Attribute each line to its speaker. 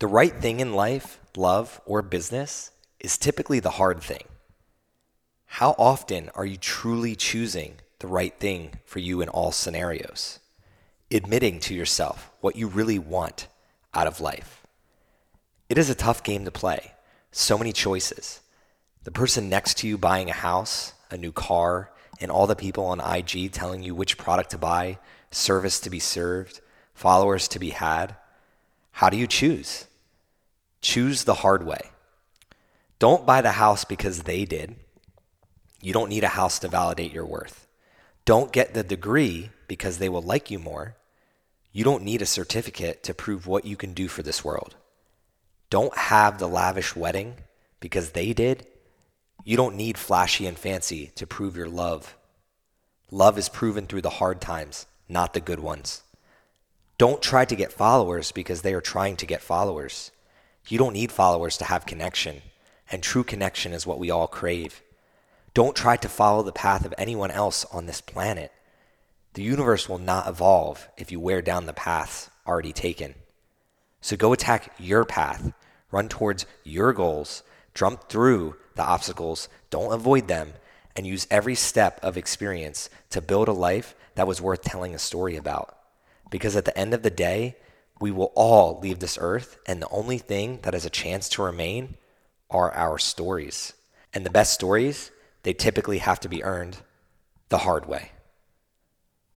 Speaker 1: The right thing in life, love, or business is typically the hard thing. How often are you truly choosing the right thing for you in all scenarios? Admitting to yourself what you really want out of life. It is a tough game to play. So many choices. The person next to you buying a house, a new car, and all the people on IG telling you which product to buy, service to be served, followers to be had. How do you choose? Choose the hard way. Don't buy the house because they did. You don't need a house to validate your worth. Don't get the degree because they will like you more. You don't need a certificate to prove what you can do for this world. Don't have the lavish wedding because they did. You don't need flashy and fancy to prove your love. Love is proven through the hard times, not the good ones. Don't try to get followers because they are trying to get followers. You don't need followers to have connection, and true connection is what we all crave. Don't try to follow the path of anyone else on this planet. The universe will not evolve if you wear down the paths already taken. So go attack your path, run towards your goals, jump through the obstacles, don't avoid them, and use every step of experience to build a life that was worth telling a story about. Because at the end of the day, we will all leave this earth, and the only thing that has a chance to remain are our stories. And the best stories, they typically have to be earned the hard way.